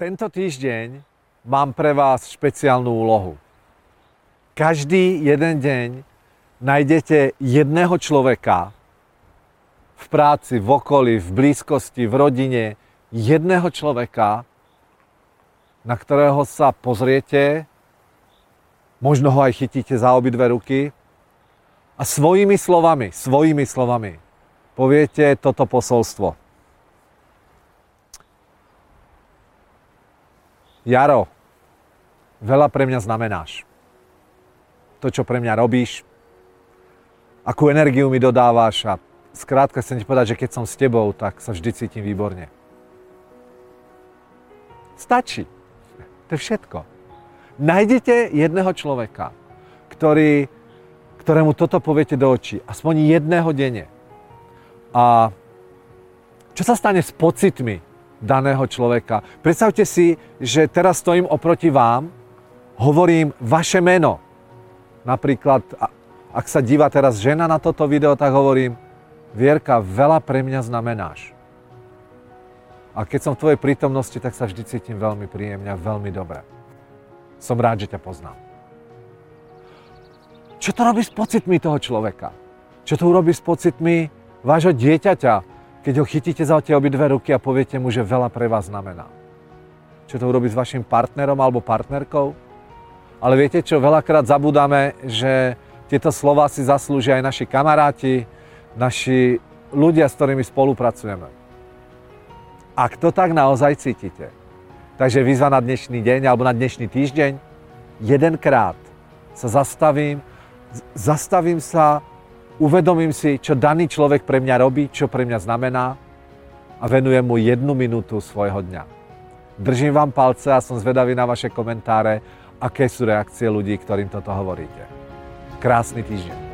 Tento týždeň mám pre vás špeciálnu úlohu. Každý jeden deň nájdete jedného človeka v práci, v okolí, v blízkosti, v rodine, jedného človeka, na ktorého sa pozriete, možno ho aj chytíte za obidve ruky a svojimi slovami, svojimi slovami poviete toto posolstvo. Jaro, veľa pre mňa znamenáš. To, čo pre mňa robíš, akú energiu mi dodávaš a skrátka chcem ti povedať, že keď som s tebou, tak sa vždy cítim výborne. Stačí. To je všetko. Nájdete jedného človeka, ktorý, ktorému toto poviete do očí. Aspoň jedného denne. A čo sa stane s pocitmi, daného človeka. Predstavte si, že teraz stojím oproti vám, hovorím vaše meno. Napríklad, ak sa díva teraz žena na toto video, tak hovorím, Vierka, veľa pre mňa znamenáš. A keď som v tvojej prítomnosti, tak sa vždy cítim veľmi príjemne a veľmi dobre. Som rád, že ťa poznám. Čo to robí s pocitmi toho človeka? Čo to urobí s pocitmi vášho dieťaťa, keď ho chytíte za tie obidve ruky a poviete mu, že veľa pre vás znamená. Čo to urobí s vašim partnerom alebo partnerkou? Ale viete čo, veľakrát zabudáme, že tieto slova si zaslúžia aj naši kamaráti, naši ľudia, s ktorými spolupracujeme. Ak to tak naozaj cítite, takže výzva na dnešný deň alebo na dnešný týždeň, jedenkrát sa zastavím, zastavím sa uvedomím si, čo daný človek pre mňa robí, čo pre mňa znamená a venujem mu jednu minútu svojho dňa. Držím vám palce a som zvedavý na vaše komentáre, aké sú reakcie ľudí, ktorým toto hovoríte. Krásny týždeň.